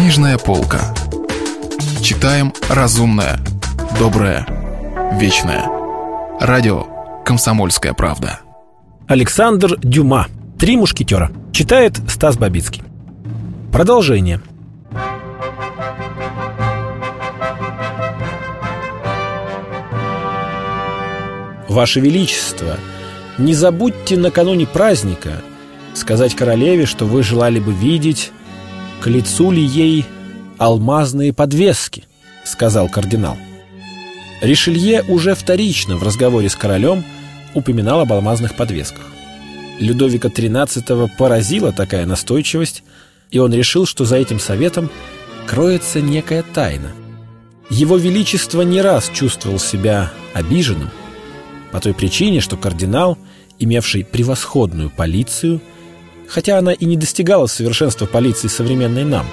Книжная полка. Читаем разумное, доброе, вечное. Радио «Комсомольская правда». Александр Дюма. «Три мушкетера». Читает Стас Бабицкий. Продолжение. Ваше Величество, не забудьте накануне праздника сказать королеве, что вы желали бы видеть, к лицу ли ей алмазные подвески, сказал кардинал. Ришелье уже вторично в разговоре с королем упоминал об алмазных подвесках. Людовика XIII поразила такая настойчивость, и он решил, что за этим советом кроется некая тайна. Его Величество не раз чувствовал себя обиженным, по той причине, что кардинал, имевший превосходную полицию, хотя она и не достигала совершенства полиции современной нам,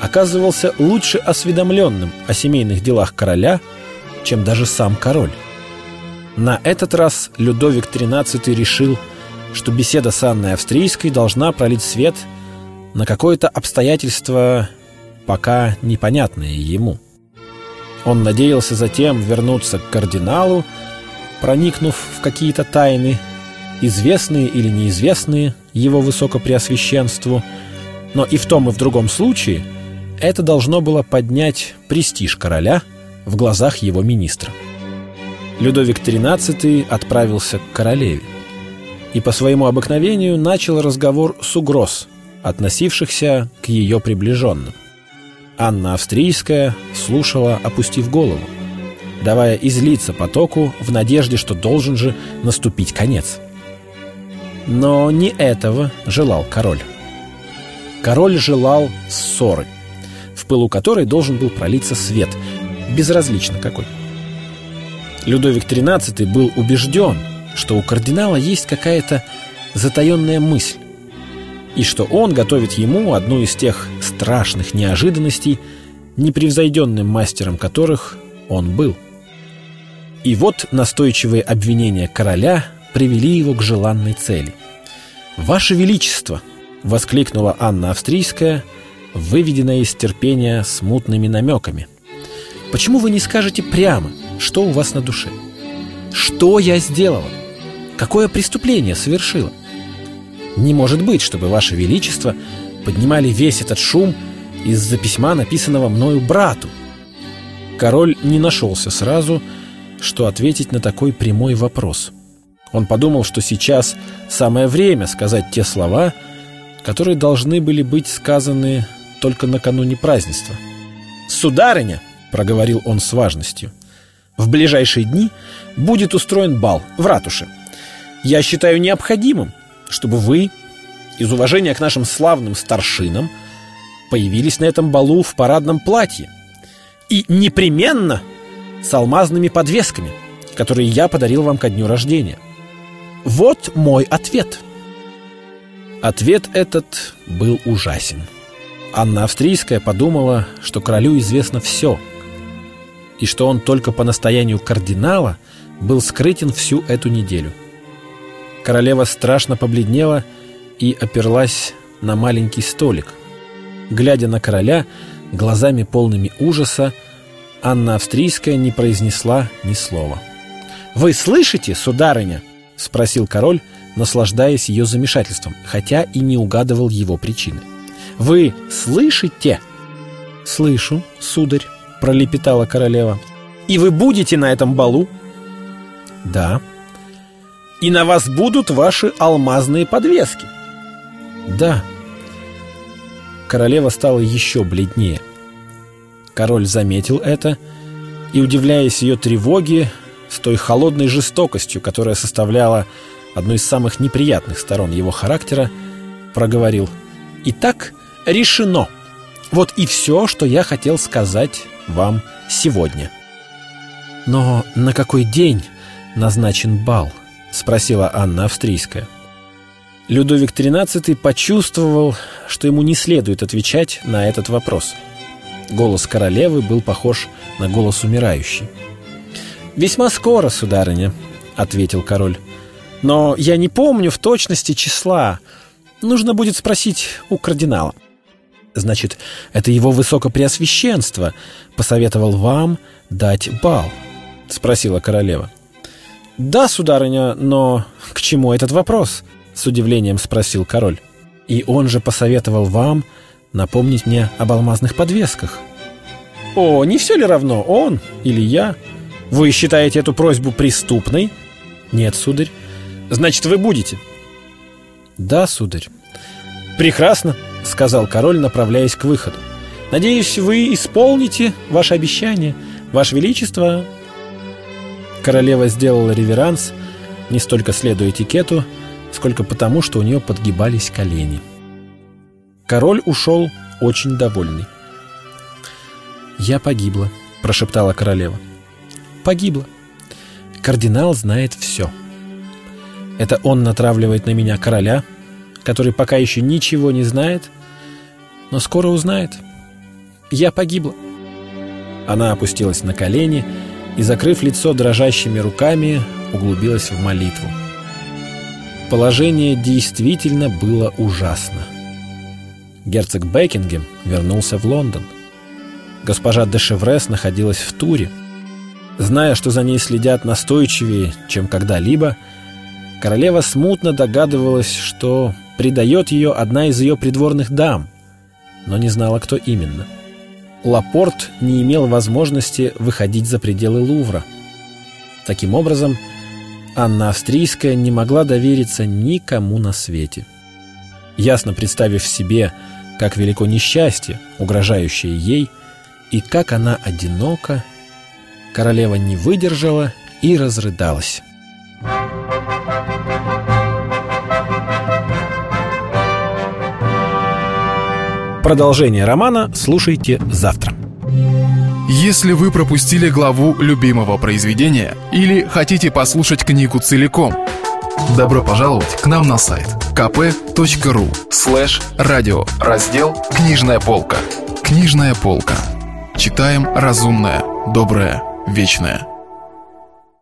оказывался лучше осведомленным о семейных делах короля, чем даже сам король. На этот раз Людовик XIII решил, что беседа с Анной Австрийской должна пролить свет на какое-то обстоятельство, пока непонятное ему. Он надеялся затем вернуться к кардиналу проникнув в какие-то тайны, известные или неизвестные его высокопреосвященству, но и в том и в другом случае это должно было поднять престиж короля в глазах его министра. Людовик XIII отправился к королеве и по своему обыкновению начал разговор с угроз, относившихся к ее приближенным. Анна Австрийская слушала, опустив голову давая излиться потоку в надежде, что должен же наступить конец. Но не этого желал король. Король желал ссоры, в пылу которой должен был пролиться свет, безразлично какой. Людовик XIII был убежден, что у кардинала есть какая-то затаенная мысль, и что он готовит ему одну из тех страшных неожиданностей, непревзойденным мастером которых он был – и вот настойчивые обвинения короля привели его к желанной цели. «Ваше Величество!» — воскликнула Анна Австрийская, выведенная из терпения смутными намеками. «Почему вы не скажете прямо, что у вас на душе? Что я сделала? Какое преступление совершила? Не может быть, чтобы Ваше Величество поднимали весь этот шум из-за письма, написанного мною брату». Король не нашелся сразу, — что ответить на такой прямой вопрос. Он подумал, что сейчас самое время сказать те слова, которые должны были быть сказаны только накануне празднества. «Сударыня!» — проговорил он с важностью. «В ближайшие дни будет устроен бал в ратуше. Я считаю необходимым, чтобы вы, из уважения к нашим славным старшинам, появились на этом балу в парадном платье. И непременно с алмазными подвесками, которые я подарил вам ко дню рождения. Вот мой ответ. Ответ этот был ужасен. Анна Австрийская подумала, что королю известно все, и что он только по настоянию кардинала был скрытен всю эту неделю. Королева страшно побледнела и оперлась на маленький столик. Глядя на короля, глазами полными ужаса, Анна Австрийская не произнесла ни слова. «Вы слышите, сударыня?» — спросил король, наслаждаясь ее замешательством, хотя и не угадывал его причины. «Вы слышите?» «Слышу, сударь», — пролепетала королева. «И вы будете на этом балу?» «Да». «И на вас будут ваши алмазные подвески?» «Да». Королева стала еще бледнее — Король заметил это и, удивляясь ее тревоге, с той холодной жестокостью, которая составляла одну из самых неприятных сторон его характера, проговорил «Итак, решено. Вот и все, что я хотел сказать вам сегодня». «Но на какой день назначен бал?» — спросила Анна Австрийская. Людовик XIII почувствовал, что ему не следует отвечать на этот вопрос — Голос королевы был похож на голос умирающей. «Весьма скоро, сударыня», — ответил король. «Но я не помню в точности числа. Нужно будет спросить у кардинала». Значит, это его высокопреосвященство посоветовал вам дать бал? Спросила королева. Да, сударыня, но к чему этот вопрос? С удивлением спросил король. И он же посоветовал вам напомнить мне об алмазных подвесках. О, не все ли равно, он или я? Вы считаете эту просьбу преступной? Нет, сударь. Значит, вы будете? Да, сударь. Прекрасно, сказал король, направляясь к выходу. Надеюсь, вы исполните ваше обещание. Ваше Величество... Королева сделала реверанс, не столько следуя этикету, сколько потому, что у нее подгибались колени. Король ушел очень довольный. «Я погибла», — прошептала королева. «Погибла. Кардинал знает все. Это он натравливает на меня короля, который пока еще ничего не знает, но скоро узнает. Я погибла». Она опустилась на колени и, закрыв лицо дрожащими руками, углубилась в молитву. Положение действительно было ужасно. Герцог Бекингем вернулся в Лондон. Госпожа де Шеврес находилась в туре. Зная, что за ней следят настойчивее, чем когда-либо, королева смутно догадывалась, что предает ее одна из ее придворных дам, но не знала, кто именно. Лапорт не имел возможности выходить за пределы Лувра. Таким образом, Анна Австрийская не могла довериться никому на свете. Ясно представив себе, как велико несчастье, угрожающее ей, и как она одинока, королева не выдержала и разрыдалась. Продолжение романа слушайте завтра. Если вы пропустили главу любимого произведения или хотите послушать книгу целиком, добро пожаловать к нам на сайт kp.ru слэш радио раздел «Книжная полка». «Книжная полка». Читаем разумное, доброе, вечное.